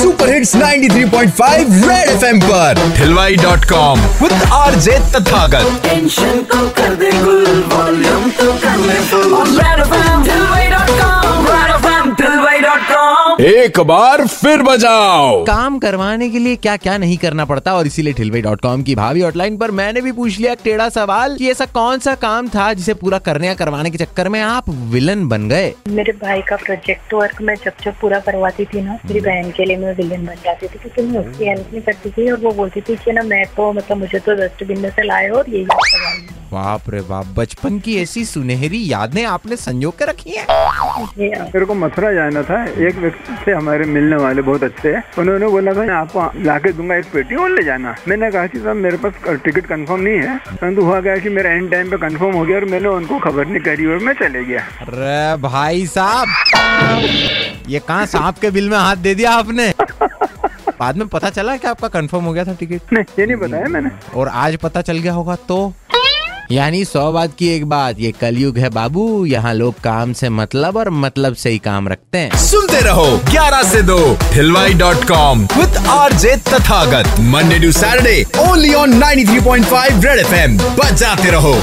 Super hits 93.5 red FM पर। हिलवाई dot com with R J Tathagat tension को कर दे एक बार फिर बजाओ। काम करवाने के लिए क्या क्या नहीं करना पड़ता और इसीलिए ठिलवे डॉट कॉम की भाभी हॉटलाइन पर मैंने भी पूछ लिया टेढ़ा सवाल कि ऐसा कौन सा काम था जिसे पूरा करने या करवाने के चक्कर में आप विलन बन गए? मेरे भाई का प्रोजेक्ट वर्क मैं जब जब पूरा करवाती थी ना मेरी बहन के लिए मैं विलन बन जाती थी क्योंकि मैं उसकी हेल्प नहीं करती थी और वो बोलती थी कि ना मैं तो मतलब मुझे तो डस्टबिन में से लाए और यही बाप रे बाप बचपन की ऐसी सुनहरी यादें आपने संजो के रखी है। मेरे को मथुरा जाना था। एक व्यक्ति से हमारे मिलने वाले बहुत अच्छे हैं। उन्होंने बोला था मैं आपको लाके दूँगा एक पेटी और ले जाना। मैंने कहा कि साहब मेरे पास टिकट कंफर्म नहीं है। परंतु हुआ गया कि मेरा एंड टाइम पे कंफर्म हो गया और मैंने उनको खबर नहीं करी और मैं चले गया। अरे भाई साहब ये कहाँ सांप के बिल में हाथ दे दिया आपने? बाद में पता चला कि आपका कंफर्म हो गया था टिकट? नहीं ये नहीं बताया मैंने। और आज पता चल गया होगा तो? यानी सौ बात की एक बात, ये कलयुग है बाबू, यहाँ लोग काम से मतलब और मतलब से ही काम रखते हैं। सुनते रहो 11 से दो, हिलवाई dot com with R J Tathagat Monday to Saturday only on 93.5 Red FM बजाते रहो।